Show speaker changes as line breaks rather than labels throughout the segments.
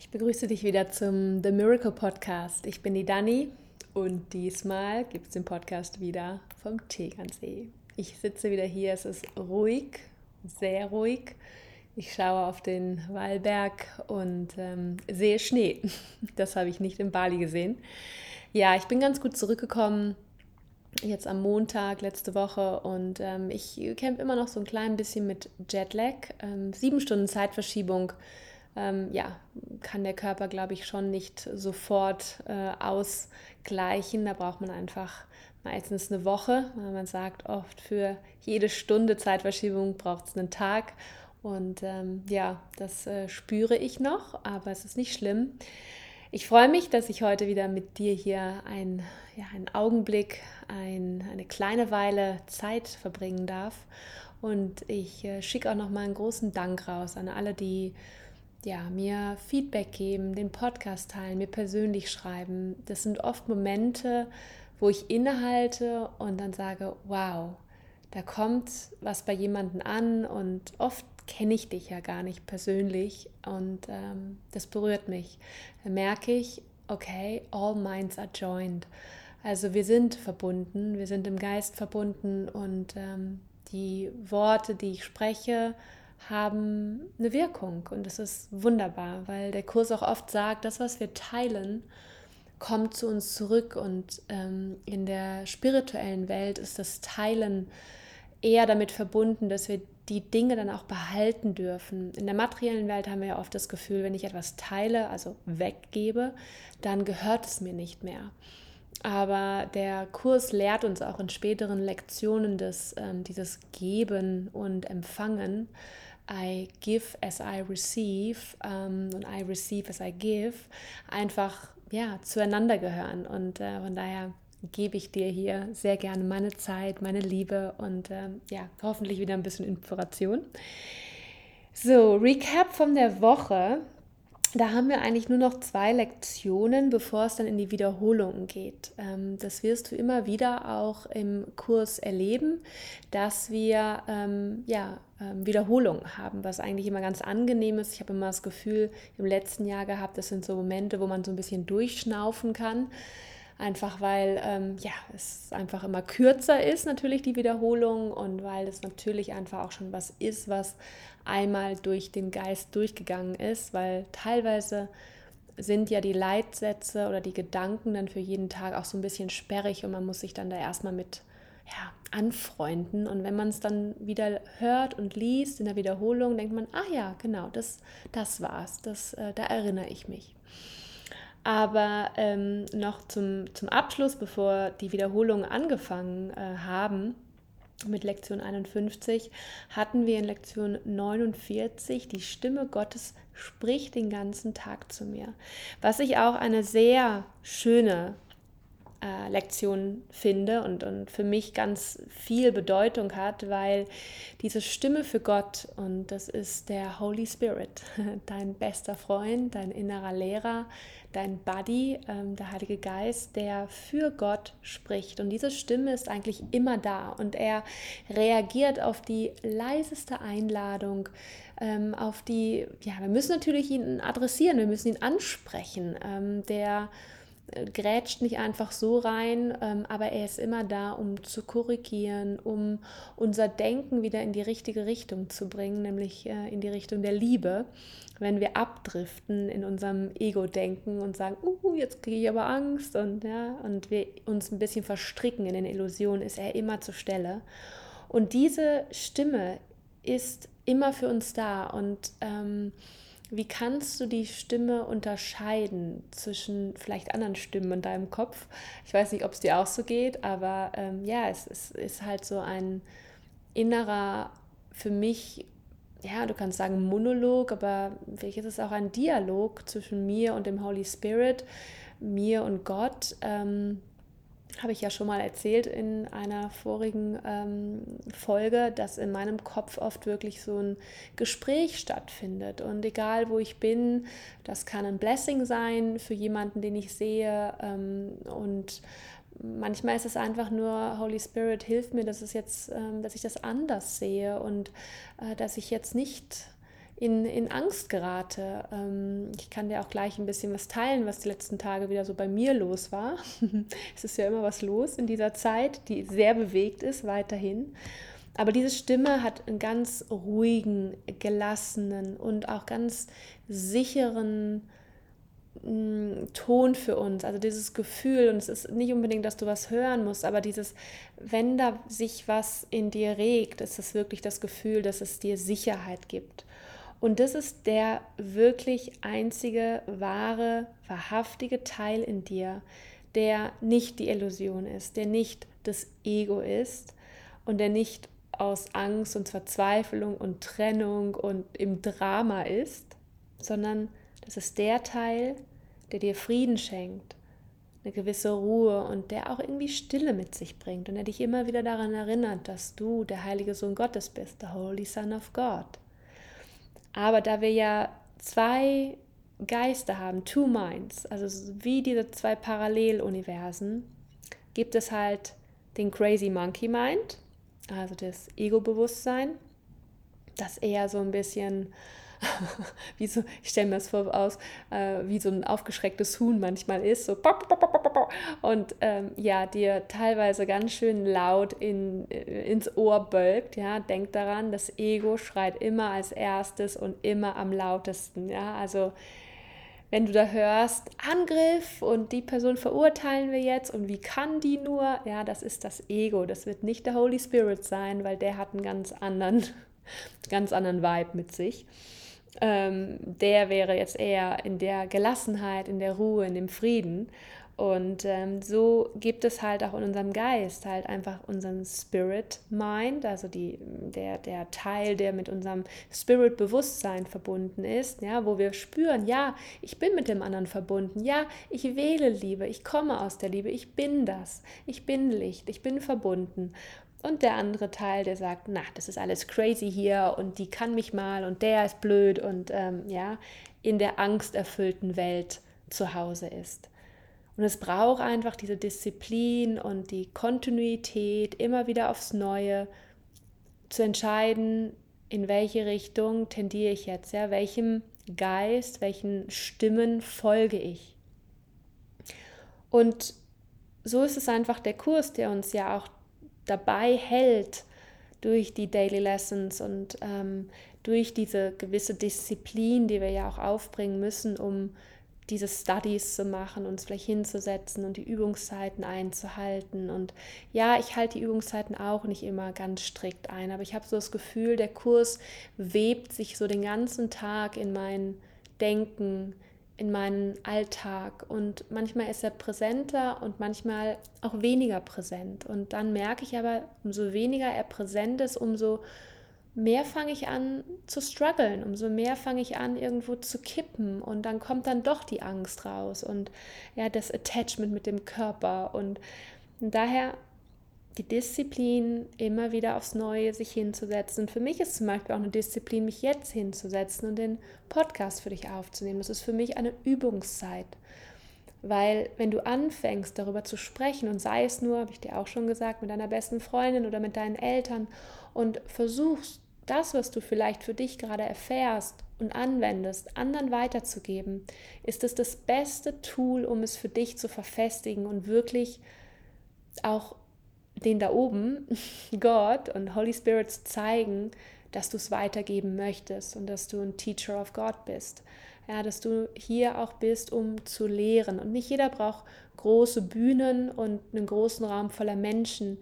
Ich begrüße dich wieder zum The Miracle Podcast. Ich bin die Dani und diesmal gibt es den Podcast wieder vom Tegernsee. Ich sitze wieder hier, es ist ruhig, sehr ruhig. Ich schaue auf den Wallberg und ähm, sehe Schnee. Das habe ich nicht in Bali gesehen. Ja, ich bin ganz gut zurückgekommen jetzt am Montag letzte Woche und ähm, ich kämpfe immer noch so ein klein bisschen mit Jetlag. Ähm, sieben Stunden Zeitverschiebung ähm, ja, kann der Körper, glaube ich, schon nicht sofort äh, ausgleichen. Da braucht man einfach meistens eine Woche. Man sagt oft, für jede Stunde Zeitverschiebung braucht es einen Tag. Und ähm, ja, das äh, spüre ich noch, aber es ist nicht schlimm. Ich freue mich, dass ich heute wieder mit dir hier ein, ja, einen Augenblick, ein, eine kleine Weile Zeit verbringen darf. Und ich äh, schicke auch noch mal einen großen Dank raus an alle, die ja, mir Feedback geben, den Podcast teilen, mir persönlich schreiben. Das sind oft Momente, wo ich innehalte und dann sage, wow, da kommt was bei jemandem an und oft kenne ich dich ja gar nicht persönlich und ähm, das berührt mich. Da merke ich, okay, all minds are joined. Also wir sind verbunden, wir sind im Geist verbunden und ähm, die Worte, die ich spreche, haben eine Wirkung und das ist wunderbar, weil der Kurs auch oft sagt, das, was wir teilen, kommt zu uns zurück und ähm, in der spirituellen Welt ist das Teilen eher damit verbunden, dass wir die Dinge dann auch behalten dürfen. In der materiellen Welt haben wir ja oft das Gefühl, wenn ich etwas teile, also weggebe, dann gehört es mir nicht mehr. Aber der Kurs lehrt uns auch in späteren Lektionen des, ähm, dieses Geben und Empfangen, I give as I receive ähm, und I receive as I give einfach ja, zueinander gehören. Und äh, von daher gebe ich dir hier sehr gerne meine Zeit, meine Liebe und äh, ja, hoffentlich wieder ein bisschen Inspiration. So, Recap von der Woche da haben wir eigentlich nur noch zwei Lektionen, bevor es dann in die Wiederholungen geht. Ähm, das wirst du immer wieder auch im Kurs erleben, dass wir ähm, ja, ähm, Wiederholungen haben, was eigentlich immer ganz angenehm ist. Ich habe immer das Gefühl im letzten Jahr gehabt, das sind so Momente, wo man so ein bisschen durchschnaufen kann einfach weil ähm, ja, es einfach immer kürzer ist, natürlich die Wiederholung und weil es natürlich einfach auch schon was ist, was einmal durch den Geist durchgegangen ist, weil teilweise sind ja die Leitsätze oder die Gedanken dann für jeden Tag auch so ein bisschen sperrig und man muss sich dann da erstmal mit ja, anfreunden. Und wenn man es dann wieder hört und liest in der Wiederholung, denkt man, ah ja, genau, das, das war's, das, äh, da erinnere ich mich. Aber ähm, noch zum, zum Abschluss, bevor die Wiederholungen angefangen äh, haben, mit Lektion 51 hatten wir in Lektion 49 die Stimme Gottes spricht den ganzen Tag zu mir. Was ich auch eine sehr schöne äh, Lektion finde und, und für mich ganz viel Bedeutung hat, weil diese Stimme für Gott, und das ist der Holy Spirit, dein bester Freund, dein innerer Lehrer, dein Buddy, ähm, der Heilige Geist, der für Gott spricht. Und diese Stimme ist eigentlich immer da und er reagiert auf die leiseste Einladung, ähm, auf die, ja, wir müssen natürlich ihn adressieren, wir müssen ihn ansprechen, ähm, der grätscht nicht einfach so rein, ähm, aber er ist immer da, um zu korrigieren, um unser Denken wieder in die richtige Richtung zu bringen, nämlich äh, in die Richtung der Liebe. Wenn wir abdriften in unserem Ego-Denken und sagen, uh, jetzt kriege ich aber Angst und ja, und wir uns ein bisschen verstricken in den Illusionen, ist er immer zur Stelle. Und diese Stimme ist immer für uns da und ähm, wie kannst du die Stimme unterscheiden zwischen vielleicht anderen Stimmen in deinem Kopf? Ich weiß nicht, ob es dir auch so geht, aber ähm, ja, es, es ist halt so ein innerer, für mich, ja, du kannst sagen Monolog, aber vielleicht ist es auch ein Dialog zwischen mir und dem Holy Spirit, mir und Gott. Ähm, habe ich ja schon mal erzählt in einer vorigen ähm, Folge, dass in meinem Kopf oft wirklich so ein Gespräch stattfindet. Und egal wo ich bin, das kann ein Blessing sein für jemanden, den ich sehe. Ähm, und manchmal ist es einfach nur, Holy Spirit, hilft mir, dass es jetzt, ähm, dass ich das anders sehe und äh, dass ich jetzt nicht in, in Angst gerate. Ähm, ich kann dir auch gleich ein bisschen was teilen, was die letzten Tage wieder so bei mir los war. es ist ja immer was los in dieser Zeit, die sehr bewegt ist weiterhin. Aber diese Stimme hat einen ganz ruhigen, gelassenen und auch ganz sicheren mm, Ton für uns, also dieses Gefühl, und es ist nicht unbedingt, dass du was hören musst, aber dieses, wenn da sich was in dir regt, ist es wirklich das Gefühl, dass es dir Sicherheit gibt. Und das ist der wirklich einzige, wahre, wahrhaftige Teil in dir, der nicht die Illusion ist, der nicht das Ego ist und der nicht aus Angst und Verzweiflung und Trennung und im Drama ist, sondern das ist der Teil, der dir Frieden schenkt, eine gewisse Ruhe und der auch irgendwie Stille mit sich bringt und der dich immer wieder daran erinnert, dass du der heilige Sohn Gottes bist, der Holy Son of God. Aber da wir ja zwei Geister haben, two minds, also wie diese zwei Paralleluniversen, gibt es halt den Crazy Monkey Mind also das Ego-Bewusstsein, das eher so ein bisschen, wie so, ich stelle mir das vor aus, äh, wie so ein aufgeschrecktes Huhn manchmal ist, so und ähm, ja, dir teilweise ganz schön laut in, äh, ins Ohr bölkt, ja, denk daran, das Ego schreit immer als erstes und immer am lautesten, ja, also wenn du da hörst, Angriff und die Person verurteilen wir jetzt und wie kann die nur, ja, das ist das Ego, das wird nicht der Holy Spirit sein, weil der hat einen ganz anderen, ganz anderen Vibe mit sich. Ähm, der wäre jetzt eher in der Gelassenheit, in der Ruhe, in dem Frieden. Und ähm, so gibt es halt auch in unserem Geist halt einfach unseren Spirit Mind, also die, der, der Teil, der mit unserem Spirit Bewusstsein verbunden ist, ja, wo wir spüren, ja, ich bin mit dem anderen verbunden, ja, ich wähle Liebe, ich komme aus der Liebe, ich bin das, ich bin Licht, ich bin verbunden. Und der andere Teil, der sagt, na, das ist alles crazy hier und die kann mich mal und der ist blöd und ähm, ja, in der angsterfüllten Welt zu Hause ist. Und es braucht einfach diese Disziplin und die Kontinuität, immer wieder aufs Neue zu entscheiden, in welche Richtung tendiere ich jetzt, ja, welchem Geist, welchen Stimmen folge ich. Und so ist es einfach der Kurs, der uns ja auch dabei hält durch die Daily Lessons und ähm, durch diese gewisse Disziplin, die wir ja auch aufbringen müssen, um diese Studies zu machen, uns vielleicht hinzusetzen und die Übungszeiten einzuhalten. Und ja, ich halte die Übungszeiten auch nicht immer ganz strikt ein, aber ich habe so das Gefühl, der Kurs webt sich so den ganzen Tag in mein Denken, in meinen Alltag. Und manchmal ist er präsenter und manchmal auch weniger präsent. Und dann merke ich aber, umso weniger er präsent ist, umso mehr fange ich an zu strugglen, umso mehr fange ich an, irgendwo zu kippen und dann kommt dann doch die Angst raus und ja, das Attachment mit dem Körper und, und daher die Disziplin, immer wieder aufs Neue sich hinzusetzen. Und für mich ist zum Beispiel auch eine Disziplin, mich jetzt hinzusetzen und den Podcast für dich aufzunehmen. Das ist für mich eine Übungszeit. Weil wenn du anfängst, darüber zu sprechen, und sei es nur, habe ich dir auch schon gesagt, mit deiner besten Freundin oder mit deinen Eltern, und versuchst das, was du vielleicht für dich gerade erfährst und anwendest, anderen weiterzugeben, ist es das beste Tool, um es für dich zu verfestigen und wirklich auch den da oben, Gott und Holy Spirit zeigen, dass du es weitergeben möchtest und dass du ein Teacher of God bist. Ja, dass du hier auch bist, um zu lehren. Und nicht jeder braucht große Bühnen und einen großen Raum voller Menschen.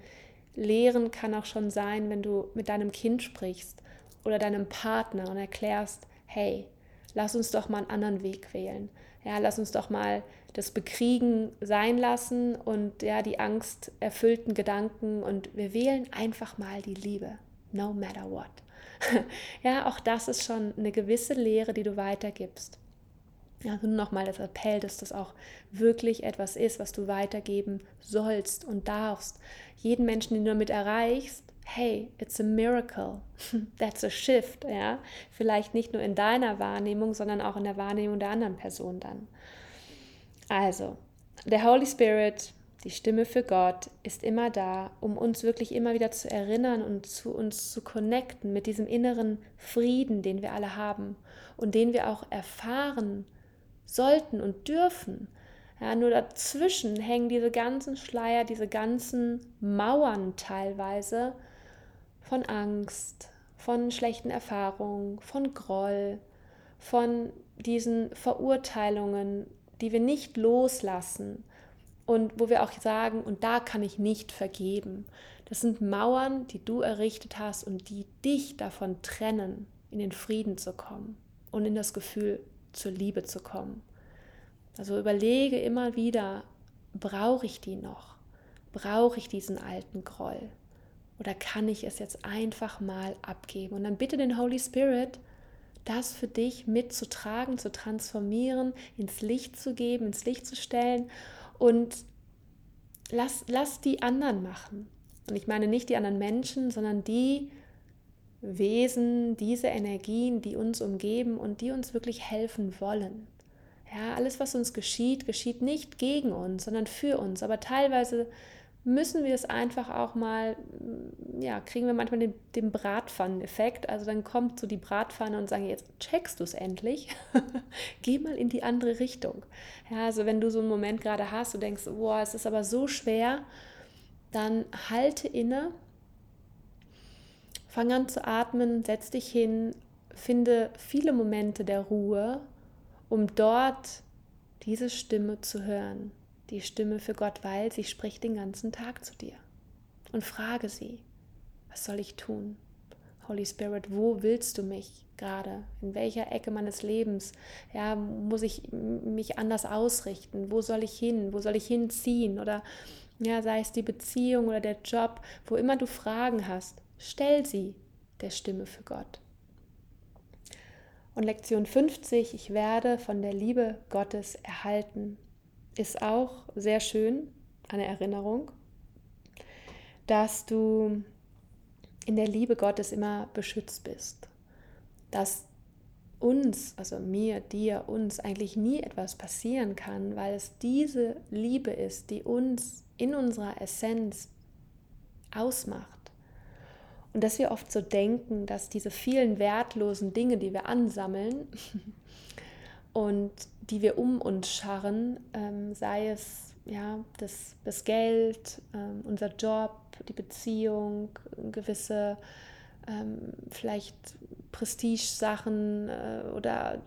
Lehren kann auch schon sein, wenn du mit deinem Kind sprichst oder deinem Partner und erklärst, hey, lass uns doch mal einen anderen Weg wählen. Ja, lass uns doch mal das Bekriegen sein lassen und ja, die angsterfüllten Gedanken und wir wählen einfach mal die Liebe, no matter what. ja, auch das ist schon eine gewisse Lehre, die du weitergibst. Also nochmal das Appell, dass das auch wirklich etwas ist, was du weitergeben sollst und darfst. Jeden Menschen, den du damit erreichst, hey, it's a miracle. That's a shift, ja. Vielleicht nicht nur in deiner Wahrnehmung, sondern auch in der Wahrnehmung der anderen Person dann. Also, der Holy Spirit die Stimme für Gott ist immer da, um uns wirklich immer wieder zu erinnern und zu uns zu connecten mit diesem inneren Frieden, den wir alle haben und den wir auch erfahren sollten und dürfen. Ja, nur dazwischen hängen diese ganzen Schleier, diese ganzen Mauern teilweise von Angst, von schlechten Erfahrungen, von Groll, von diesen Verurteilungen, die wir nicht loslassen und wo wir auch sagen, und da kann ich nicht vergeben. Das sind Mauern, die du errichtet hast und die dich davon trennen, in den Frieden zu kommen und in das Gefühl zur Liebe zu kommen. Also überlege immer wieder, brauche ich die noch? Brauche ich diesen alten Groll? Oder kann ich es jetzt einfach mal abgeben? Und dann bitte den Holy Spirit, das für dich mitzutragen, zu transformieren, ins Licht zu geben, ins Licht zu stellen und lass, lass die anderen machen. Und ich meine nicht die anderen Menschen, sondern die Wesen, diese Energien, die uns umgeben und die uns wirklich helfen wollen. Ja, alles, was uns geschieht, geschieht nicht gegen uns, sondern für uns. Aber teilweise müssen wir es einfach auch mal, mm, ja, kriegen wir manchmal den, den Bratpfanneneffekt. Also dann kommt so die Bratpfanne und sagen, jetzt checkst du es endlich. Geh mal in die andere Richtung. Ja, also wenn du so einen Moment gerade hast, du denkst, boah, es ist aber so schwer, dann halte inne, fang an zu atmen, setz dich hin, finde viele Momente der Ruhe, um dort diese Stimme zu hören die Stimme für Gott, weil sie spricht den ganzen Tag zu dir. Und frage sie, was soll ich tun? Holy Spirit, wo willst du mich gerade? In welcher Ecke meines Lebens? Ja, muss ich mich anders ausrichten? Wo soll ich hin? Wo soll ich hinziehen? Oder ja, sei es die Beziehung oder der Job, wo immer du Fragen hast, stell sie der Stimme für Gott. Und Lektion 50, ich werde von der Liebe Gottes erhalten ist auch sehr schön, eine Erinnerung, dass du in der Liebe Gottes immer beschützt bist. Dass uns, also mir, dir, uns eigentlich nie etwas passieren kann, weil es diese Liebe ist, die uns in unserer Essenz ausmacht. Und dass wir oft so denken, dass diese vielen wertlosen Dinge, die wir ansammeln, und die wir um uns scharren, ähm, sei es ja, das, das Geld, ähm, unser Job, die Beziehung, gewisse ähm, vielleicht Prestige-Sachen äh, oder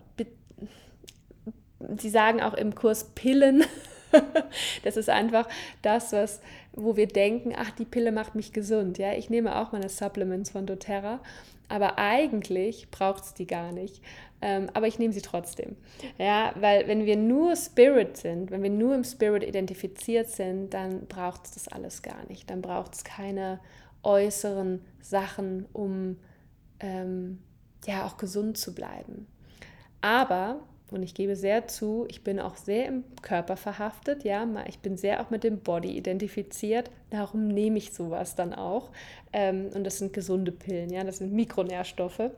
sie sagen auch im Kurs Pillen. das ist einfach das, was, wo wir denken, ach, die Pille macht mich gesund. Ja, ich nehme auch meine Supplements von doTERRA, aber eigentlich braucht es die gar nicht. Ähm, aber ich nehme sie trotzdem. Ja, weil wenn wir nur Spirit sind, wenn wir nur im Spirit identifiziert sind, dann braucht es das alles gar nicht. Dann braucht es keine äußeren Sachen, um ähm, ja auch gesund zu bleiben. Aber und ich gebe sehr zu, ich bin auch sehr im Körper verhaftet, ja, ich bin sehr auch mit dem Body identifiziert, darum nehme ich sowas dann auch. Ähm, und das sind gesunde Pillen, ja, das sind Mikronährstoffe,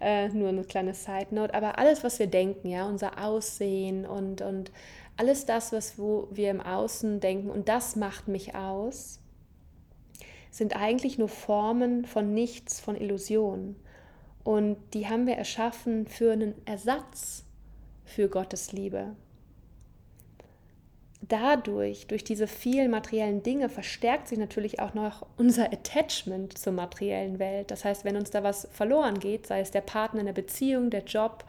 äh, nur eine kleine Side Note. Aber alles, was wir denken, ja, unser Aussehen und, und alles das, was wo wir im Außen denken, und das macht mich aus, sind eigentlich nur Formen von nichts, von Illusionen. Und die haben wir erschaffen für einen Ersatz für Gottes Liebe. Dadurch, durch diese vielen materiellen Dinge, verstärkt sich natürlich auch noch unser Attachment zur materiellen Welt. Das heißt, wenn uns da was verloren geht, sei es der Partner in der Beziehung, der Job,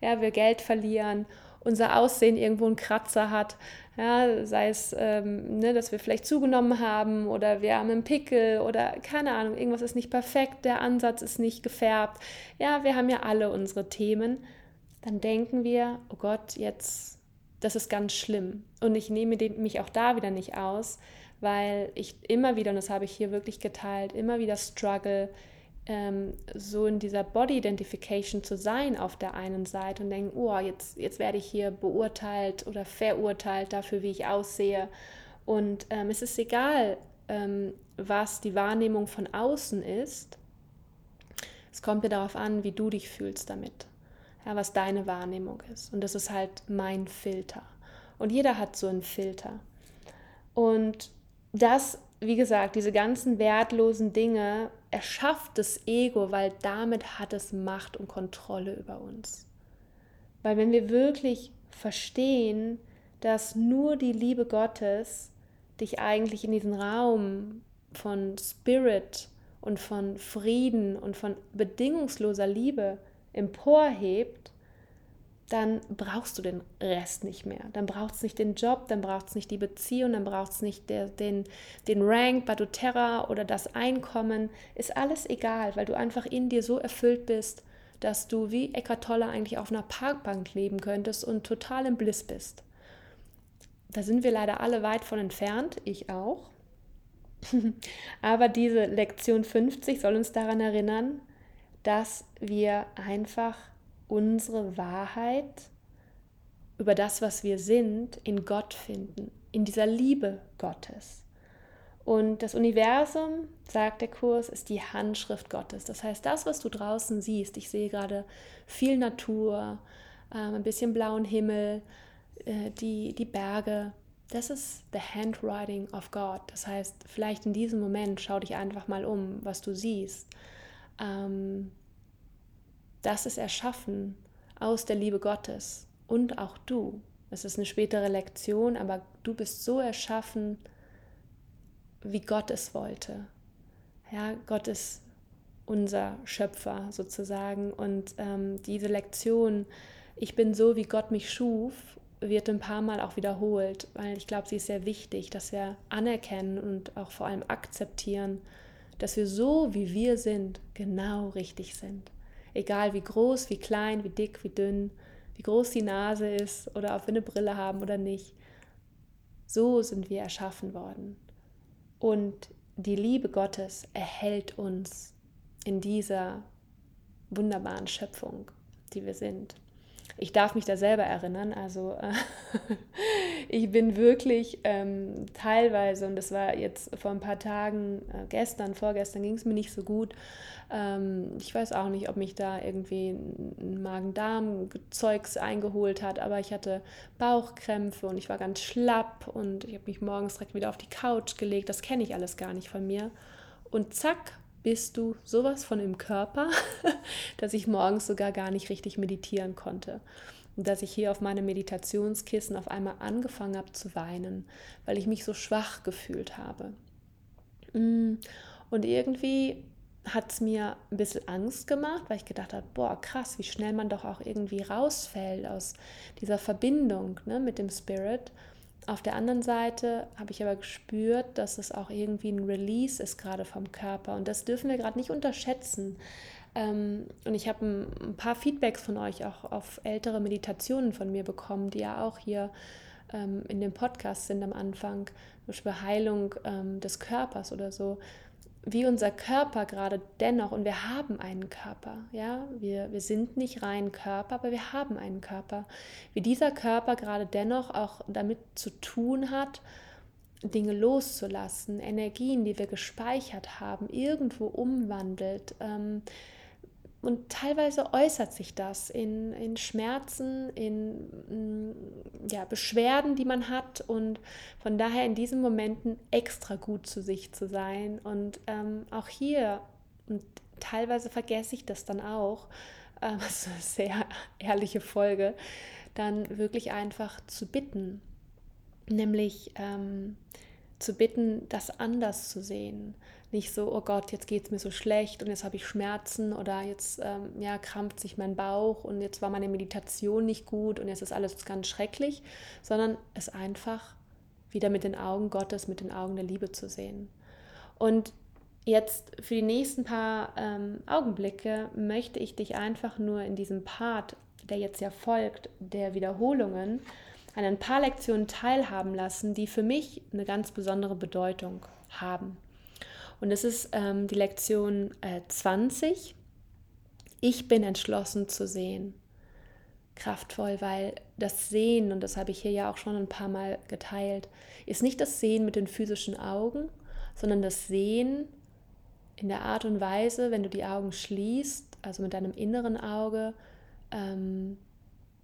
ja, wir Geld verlieren, unser Aussehen irgendwo einen Kratzer hat, ja, sei es, ähm, ne, dass wir vielleicht zugenommen haben oder wir haben einen Pickel oder keine Ahnung, irgendwas ist nicht perfekt, der Ansatz ist nicht gefärbt. Ja, wir haben ja alle unsere Themen dann denken wir, oh Gott, jetzt, das ist ganz schlimm. Und ich nehme mich auch da wieder nicht aus, weil ich immer wieder, und das habe ich hier wirklich geteilt, immer wieder struggle, ähm, so in dieser Body Identification zu sein auf der einen Seite und denken, oh, jetzt, jetzt werde ich hier beurteilt oder verurteilt dafür, wie ich aussehe. Und ähm, es ist egal, ähm, was die Wahrnehmung von außen ist. Es kommt mir darauf an, wie du dich fühlst damit ja, was deine Wahrnehmung ist. Und das ist halt mein Filter. Und jeder hat so einen Filter. Und das, wie gesagt, diese ganzen wertlosen Dinge erschafft das Ego, weil damit hat es Macht und Kontrolle über uns. Weil wenn wir wirklich verstehen, dass nur die Liebe Gottes dich eigentlich in diesen Raum von Spirit und von Frieden und von bedingungsloser Liebe emporhebt, dann brauchst du den Rest nicht mehr. Dann braucht es nicht den Job, dann braucht es nicht die Beziehung, dann braucht es nicht der, den, den Rank bei doTERRA oder das Einkommen. Ist alles egal, weil du einfach in dir so erfüllt bist, dass du wie Eckart Tolle eigentlich auf einer Parkbank leben könntest und total im Bliss bist. Da sind wir leider alle weit von entfernt, ich auch. Aber diese Lektion 50 soll uns daran erinnern, dass wir einfach unsere Wahrheit über das, was wir sind, in Gott finden, in dieser Liebe Gottes. Und das Universum, sagt der Kurs, ist die Handschrift Gottes. Das heißt, das, was du draußen siehst, ich sehe gerade viel Natur, ähm, ein bisschen blauen Himmel, äh, die, die Berge, das ist the handwriting of God. Das heißt, vielleicht in diesem Moment schau dich einfach mal um, was du siehst. Ähm, das ist erschaffen aus der Liebe Gottes und auch du. Es ist eine spätere Lektion, aber du bist so erschaffen, wie Gott es wollte. Ja, Gott ist unser Schöpfer sozusagen und ähm, diese Lektion, ich bin so, wie Gott mich schuf, wird ein paar Mal auch wiederholt, weil ich glaube, sie ist sehr wichtig, dass wir anerkennen und auch vor allem akzeptieren, dass wir so, wie wir sind, genau richtig sind. Egal wie groß, wie klein, wie dick, wie dünn, wie groß die Nase ist oder ob wir eine Brille haben oder nicht. So sind wir erschaffen worden. Und die Liebe Gottes erhält uns in dieser wunderbaren Schöpfung, die wir sind ich darf mich da selber erinnern. Also äh, ich bin wirklich ähm, teilweise, und das war jetzt vor ein paar Tagen, äh, gestern, vorgestern ging es mir nicht so gut. Ähm, ich weiß auch nicht, ob mich da irgendwie ein Magen-Darm-Zeugs eingeholt hat, aber ich hatte Bauchkrämpfe und ich war ganz schlapp und ich habe mich morgens direkt wieder auf die Couch gelegt. Das kenne ich alles gar nicht von mir. Und zack, bist du sowas von im Körper, dass ich morgens sogar gar nicht richtig meditieren konnte. Und dass ich hier auf meinem Meditationskissen auf einmal angefangen habe zu weinen, weil ich mich so schwach gefühlt habe. Mm. Und irgendwie hat es mir ein bisschen Angst gemacht, weil ich gedacht habe, boah, krass, wie schnell man doch auch irgendwie rausfällt aus dieser Verbindung ne, mit dem Spirit auf der anderen Seite habe ich aber gespürt, dass es auch irgendwie ein Release ist gerade vom Körper. Und das dürfen wir gerade nicht unterschätzen. Ähm, und ich habe ein paar Feedbacks von euch auch auf ältere Meditationen von mir bekommen, die ja auch hier ähm, in dem Podcast sind am Anfang, zum Beispiel Heilung ähm, des Körpers oder so wie unser Körper gerade dennoch, und wir haben einen Körper, ja, wir, wir sind nicht rein Körper, aber wir haben einen Körper, wie dieser Körper gerade dennoch auch damit zu tun hat, Dinge loszulassen, Energien, die wir gespeichert haben, irgendwo umwandelt. Ähm, und teilweise äußert sich das in, in Schmerzen, in mm, ja, Beschwerden, die man hat. Und von daher in diesen Momenten extra gut zu sich zu sein. Und ähm, auch hier, und teilweise vergesse ich das dann auch, äh, das ist eine sehr ehrliche Folge, dann wirklich einfach zu bitten. Nämlich ähm, zu bitten, das anders zu sehen nicht so, oh Gott, jetzt geht es mir so schlecht und jetzt habe ich Schmerzen oder jetzt ähm, ja, krampft sich mein Bauch und jetzt war meine Meditation nicht gut und jetzt ist alles ganz schrecklich, sondern es einfach wieder mit den Augen Gottes, mit den Augen der Liebe zu sehen. Und jetzt für die nächsten paar ähm, Augenblicke möchte ich dich einfach nur in diesem Part, der jetzt ja folgt, der Wiederholungen, an ein paar Lektionen teilhaben lassen, die für mich eine ganz besondere Bedeutung haben. Und es ist ähm, die Lektion äh, 20. Ich bin entschlossen zu sehen. Kraftvoll, weil das Sehen, und das habe ich hier ja auch schon ein paar Mal geteilt, ist nicht das Sehen mit den physischen Augen, sondern das Sehen in der Art und Weise, wenn du die Augen schließt, also mit deinem inneren Auge, ähm,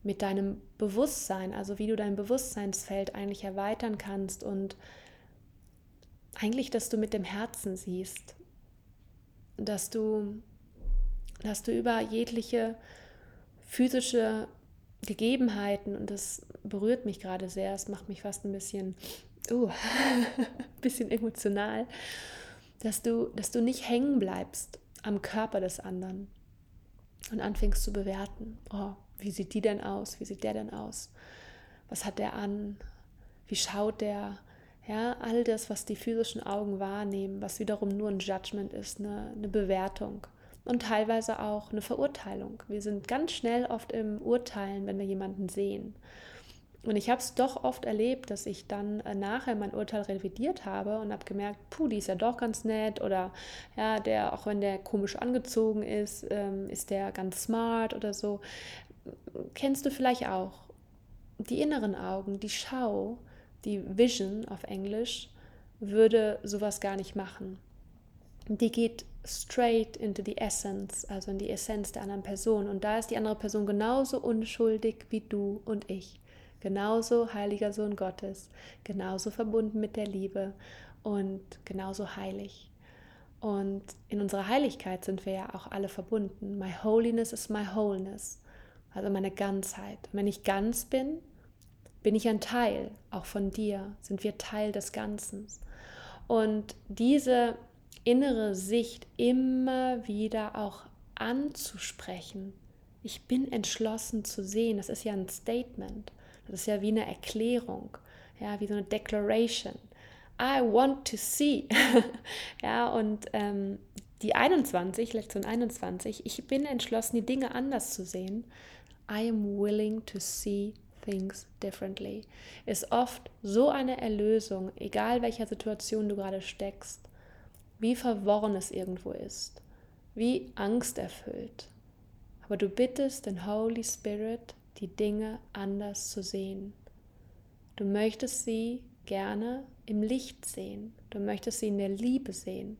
mit deinem Bewusstsein, also wie du dein Bewusstseinsfeld eigentlich erweitern kannst und eigentlich, dass du mit dem Herzen siehst, dass du, dass du über jegliche physische Gegebenheiten, und das berührt mich gerade sehr, es macht mich fast ein bisschen, uh, ein bisschen emotional, dass du, dass du nicht hängen bleibst am Körper des anderen und anfängst zu bewerten. Oh, wie sieht die denn aus? Wie sieht der denn aus? Was hat der an? Wie schaut der? Ja, all das, was die physischen Augen wahrnehmen, was wiederum nur ein Judgment ist, eine, eine Bewertung und teilweise auch eine Verurteilung. Wir sind ganz schnell oft im Urteilen, wenn wir jemanden sehen. Und ich habe es doch oft erlebt, dass ich dann äh, nachher mein Urteil revidiert habe und habe gemerkt, puh, die ist ja doch ganz nett oder ja, der, auch wenn der komisch angezogen ist, ähm, ist der ganz smart oder so. Kennst du vielleicht auch die inneren Augen, die Schau, die Vision auf Englisch, würde sowas gar nicht machen. Die geht straight into the essence, also in die Essenz der anderen Person. Und da ist die andere Person genauso unschuldig wie du und ich. Genauso heiliger Sohn Gottes, genauso verbunden mit der Liebe und genauso heilig. Und in unserer Heiligkeit sind wir ja auch alle verbunden. My holiness is my wholeness, also meine Ganzheit. Und wenn ich ganz bin, bin ich ein Teil, auch von dir, sind wir Teil des Ganzen. Und diese innere Sicht immer wieder auch anzusprechen. Ich bin entschlossen zu sehen, das ist ja ein Statement, das ist ja wie eine Erklärung, ja, wie so eine Declaration. I want to see. ja, und ähm, die 21, Lektion 21, ich bin entschlossen, die Dinge anders zu sehen. I am willing to see things differently ist oft so eine Erlösung, egal welcher Situation du gerade steckst, wie verworren es irgendwo ist, wie angsterfüllt. Aber du bittest den Holy Spirit, die Dinge anders zu sehen. Du möchtest sie gerne im Licht sehen. Du möchtest sie in der Liebe sehen.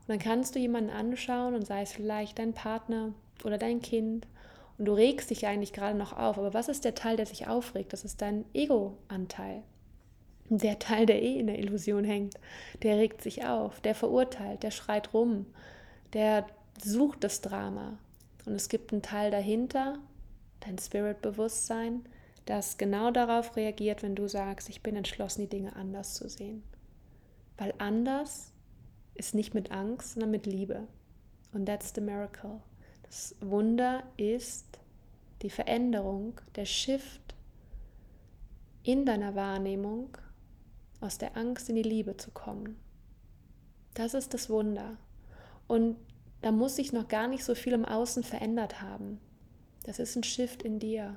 Und dann kannst du jemanden anschauen und sei es vielleicht dein Partner oder dein Kind und du regst dich eigentlich gerade noch auf. Aber was ist der Teil, der sich aufregt? Das ist dein Ego-Anteil. Der Teil, der eh in der Illusion hängt, der regt sich auf, der verurteilt, der schreit rum, der sucht das Drama. Und es gibt einen Teil dahinter, dein Spirit-Bewusstsein, das genau darauf reagiert, wenn du sagst, ich bin entschlossen, die Dinge anders zu sehen. Weil anders ist nicht mit Angst, sondern mit Liebe. Und that's the miracle. Das Wunder ist die Veränderung, der Shift in deiner Wahrnehmung aus der Angst in die Liebe zu kommen. Das ist das Wunder. Und da muss sich noch gar nicht so viel im Außen verändert haben. Das ist ein Shift in dir.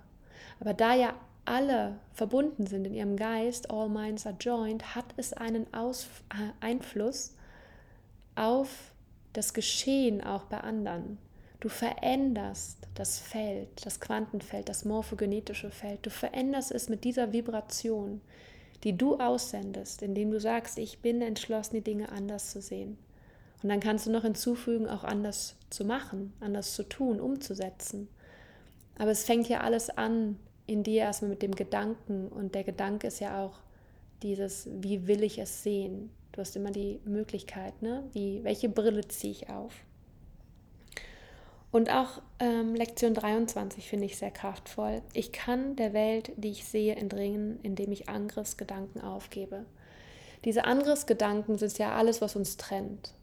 Aber da ja alle verbunden sind in ihrem Geist, all minds are joined, hat es einen Aus äh, Einfluss auf das Geschehen auch bei anderen. Du veränderst das Feld, das Quantenfeld, das morphogenetische Feld. Du veränderst es mit dieser Vibration, die du aussendest, indem du sagst, ich bin entschlossen, die Dinge anders zu sehen. Und dann kannst du noch hinzufügen, auch anders zu machen, anders zu tun, umzusetzen. Aber es fängt ja alles an in dir erstmal mit dem Gedanken. Und der Gedanke ist ja auch dieses, wie will ich es sehen? Du hast immer die Möglichkeit, ne? Wie, welche Brille ziehe ich auf? Und auch ähm, Lektion 23 finde ich sehr kraftvoll. Ich kann der Welt, die ich sehe, entringen, indem ich Angriffsgedanken aufgebe. Diese Angriffsgedanken sind ja alles, was uns trennt.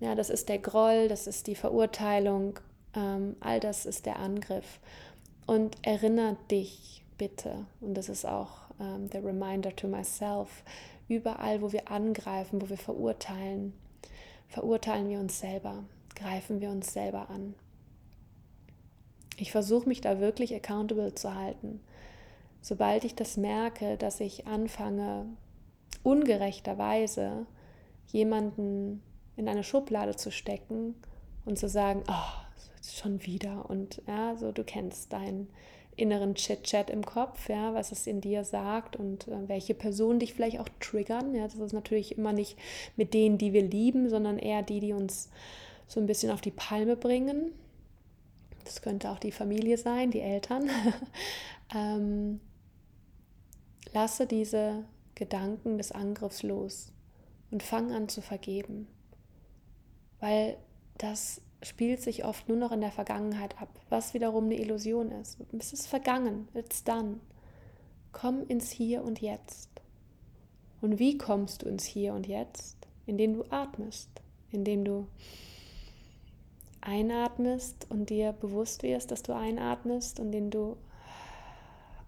Ja, das ist der Groll, das ist die Verurteilung, ähm, all das ist der Angriff. Und erinnere dich bitte, und das ist auch ähm, der Reminder to myself, überall, wo wir angreifen, wo wir verurteilen, verurteilen wir uns selber, greifen wir uns selber an. Ich versuche mich da wirklich accountable zu halten. Sobald ich das merke, dass ich anfange, ungerechterweise jemanden in eine Schublade zu stecken und zu sagen, oh, schon wieder. Und ja, so du kennst deinen inneren Chit-Chat im Kopf, ja, was es in dir sagt und äh, welche Personen dich vielleicht auch triggern. Ja, das ist natürlich immer nicht mit denen, die wir lieben, sondern eher die, die uns so ein bisschen auf die Palme bringen das könnte auch die Familie sein, die Eltern, ähm, lasse diese Gedanken des Angriffs los und fang an zu vergeben. Weil das spielt sich oft nur noch in der Vergangenheit ab, was wiederum eine Illusion ist. Es ist vergangen, it's done. Komm ins Hier und Jetzt. Und wie kommst du ins Hier und Jetzt? Indem du atmest, indem du einatmest und dir bewusst wirst, dass du einatmest und indem du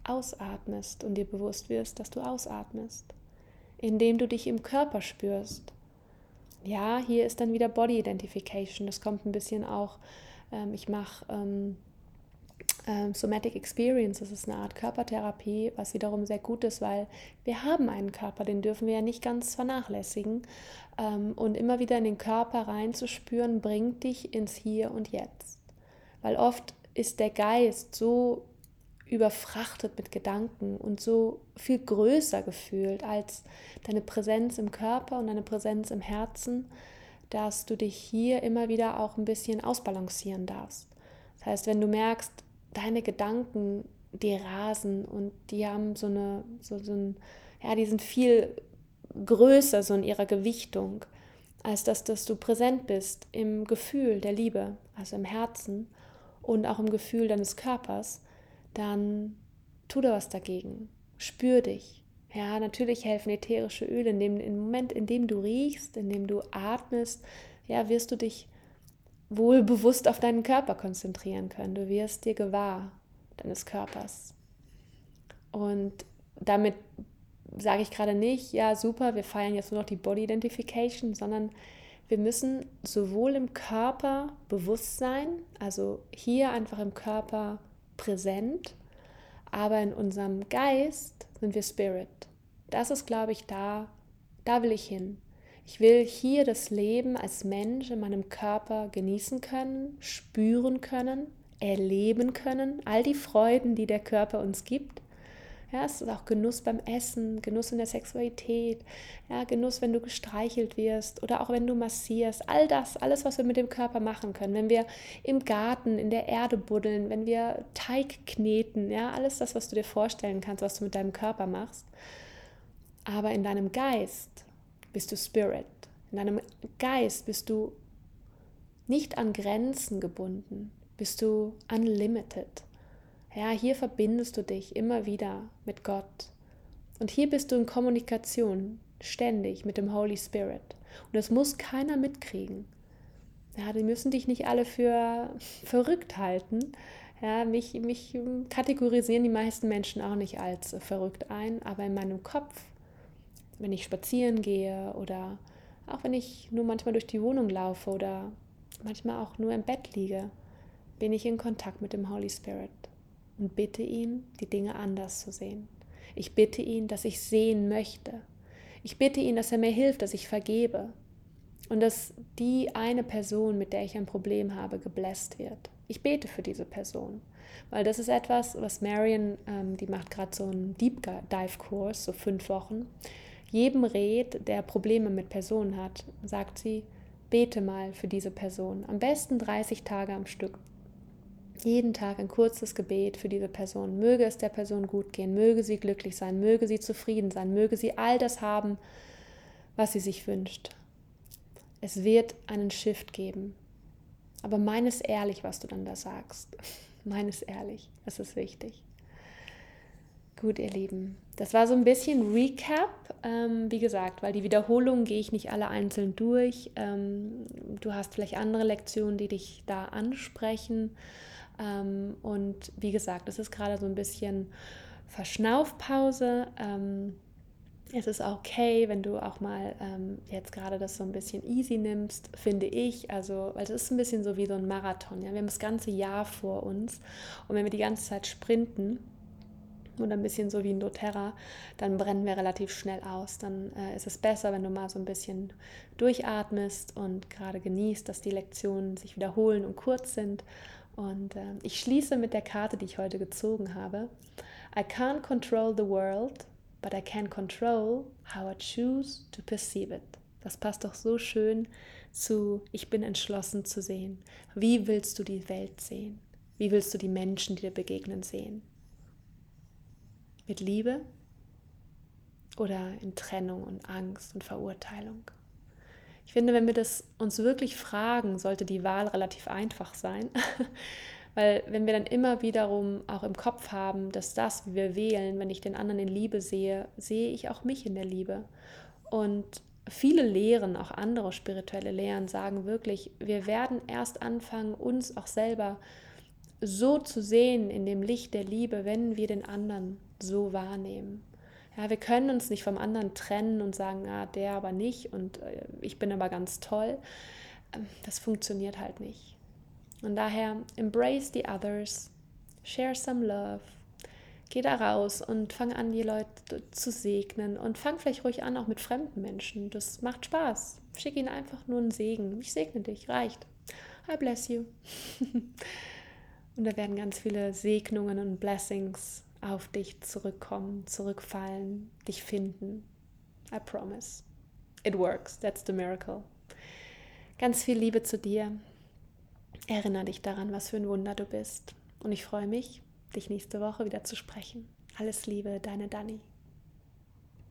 ausatmest und dir bewusst wirst, dass du ausatmest, indem du dich im Körper spürst. Ja, hier ist dann wieder Body Identification. Das kommt ein bisschen auch, ähm, ich mache ähm, ähm, Somatic Experience, das ist eine Art Körpertherapie, was wiederum sehr gut ist, weil wir haben einen Körper, den dürfen wir ja nicht ganz vernachlässigen. Ähm, und immer wieder in den Körper reinzuspüren, bringt dich ins Hier und Jetzt. Weil oft ist der Geist so überfrachtet mit Gedanken und so viel größer gefühlt als deine Präsenz im Körper und deine Präsenz im Herzen, dass du dich hier immer wieder auch ein bisschen ausbalancieren darfst. Das heißt, wenn du merkst, deine Gedanken, die rasen und die haben so eine, so, so ein, ja, die sind viel größer so in ihrer Gewichtung, als dass, dass du präsent bist im Gefühl der Liebe, also im Herzen und auch im Gefühl deines Körpers, dann tu da was dagegen. Spür dich. Ja, natürlich helfen ätherische Öle. In dem, Im Moment, in dem du riechst, in dem du atmest, ja, wirst du dich wohl bewusst auf deinen Körper konzentrieren können. Du wirst dir gewahr deines Körpers. Und damit sage ich gerade nicht, ja super, wir feiern jetzt nur noch die Body Identification, sondern wir müssen sowohl im Körper bewusst sein, also hier einfach im Körper präsent, aber in unserem Geist sind wir Spirit. Das ist, glaube ich, da, da will ich hin. Ich will hier das Leben als Mensch in meinem Körper genießen können, spüren können, erleben können, all die Freuden, die der Körper uns gibt. Ja, es ist auch Genuss beim Essen, Genuss in der Sexualität, ja, Genuss, wenn du gestreichelt wirst oder auch wenn du massierst. All das, alles, was wir mit dem Körper machen können. Wenn wir im Garten, in der Erde buddeln, wenn wir Teig kneten, ja, alles das, was du dir vorstellen kannst, was du mit deinem Körper machst. Aber in deinem Geist bist du Spirit. In deinem Geist bist du nicht an Grenzen gebunden, bist du unlimited. Ja, hier verbindest du dich immer wieder mit Gott. Und hier bist du in Kommunikation ständig mit dem Holy Spirit. Und das muss keiner mitkriegen. Ja, die müssen dich nicht alle für verrückt halten. Ja, mich, mich kategorisieren die meisten Menschen auch nicht als verrückt ein, aber in meinem Kopf wenn ich spazieren gehe oder auch wenn ich nur manchmal durch die Wohnung laufe oder manchmal auch nur im Bett liege, bin ich in Kontakt mit dem Holy Spirit und bitte ihn, die Dinge anders zu sehen. Ich bitte ihn, dass ich sehen möchte. Ich bitte ihn, dass er mir hilft, dass ich vergebe und dass die eine Person, mit der ich ein Problem habe, gebläst wird. Ich bete für diese Person, weil das ist etwas, was Marion, ähm, die macht gerade so einen Deep Dive Kurs, so fünf Wochen, jedem rät, der Probleme mit Personen hat, sagt sie, bete mal für diese Person. Am besten 30 Tage am Stück. Jeden Tag ein kurzes Gebet für diese Person. Möge es der Person gut gehen, möge sie glücklich sein, möge sie zufrieden sein, möge sie all das haben, was sie sich wünscht. Es wird einen Shift geben. Aber meines ehrlich, was du dann da sagst. Meines ehrlich, das ist wichtig. Gut, ihr Lieben, das war so ein bisschen Recap. Ähm, wie gesagt, weil die Wiederholungen gehe ich nicht alle einzeln durch. Ähm, du hast vielleicht andere Lektionen, die dich da ansprechen. Ähm, und wie gesagt, es ist gerade so ein bisschen Verschnaufpause. Ähm, es ist okay, wenn du auch mal ähm, jetzt gerade das so ein bisschen easy nimmst, finde ich. Also, weil es ist ein bisschen so wie so ein Marathon. Ja? Wir haben das ganze Jahr vor uns. Und wenn wir die ganze Zeit sprinten, oder ein bisschen so wie ein doTERRA, dann brennen wir relativ schnell aus. Dann äh, ist es besser, wenn du mal so ein bisschen durchatmest und gerade genießt, dass die Lektionen sich wiederholen und kurz sind. Und äh, ich schließe mit der Karte, die ich heute gezogen habe. I can't control the world, but I can control how I choose to perceive it. Das passt doch so schön zu Ich bin entschlossen zu sehen. Wie willst du die Welt sehen? Wie willst du die Menschen, die dir begegnen, sehen? Mit Liebe oder in Trennung und Angst und Verurteilung. Ich finde, wenn wir das uns wirklich fragen, sollte die Wahl relativ einfach sein. Weil wenn wir dann immer wiederum auch im Kopf haben, dass das, wie wir wählen, wenn ich den anderen in Liebe sehe, sehe ich auch mich in der Liebe. Und viele Lehren, auch andere spirituelle Lehren, sagen wirklich, wir werden erst anfangen, uns auch selber so zu sehen in dem Licht der Liebe, wenn wir den anderen so wahrnehmen. Ja, wir können uns nicht vom anderen trennen und sagen, ah, der aber nicht und äh, ich bin aber ganz toll. Ähm, das funktioniert halt nicht. Und daher embrace the others, share some love, geh da raus und fang an, die Leute zu segnen und fang vielleicht ruhig an, auch mit fremden Menschen. Das macht Spaß. Schick ihnen einfach nur einen Segen. Ich segne dich, reicht. I bless you. und da werden ganz viele Segnungen und Blessings auf dich zurückkommen, zurückfallen, dich finden. I promise. It works. That's the miracle. Ganz viel Liebe zu dir. Erinnere dich daran, was für ein Wunder du bist. Und ich freue mich, dich nächste Woche wieder zu sprechen. Alles Liebe, deine Dani.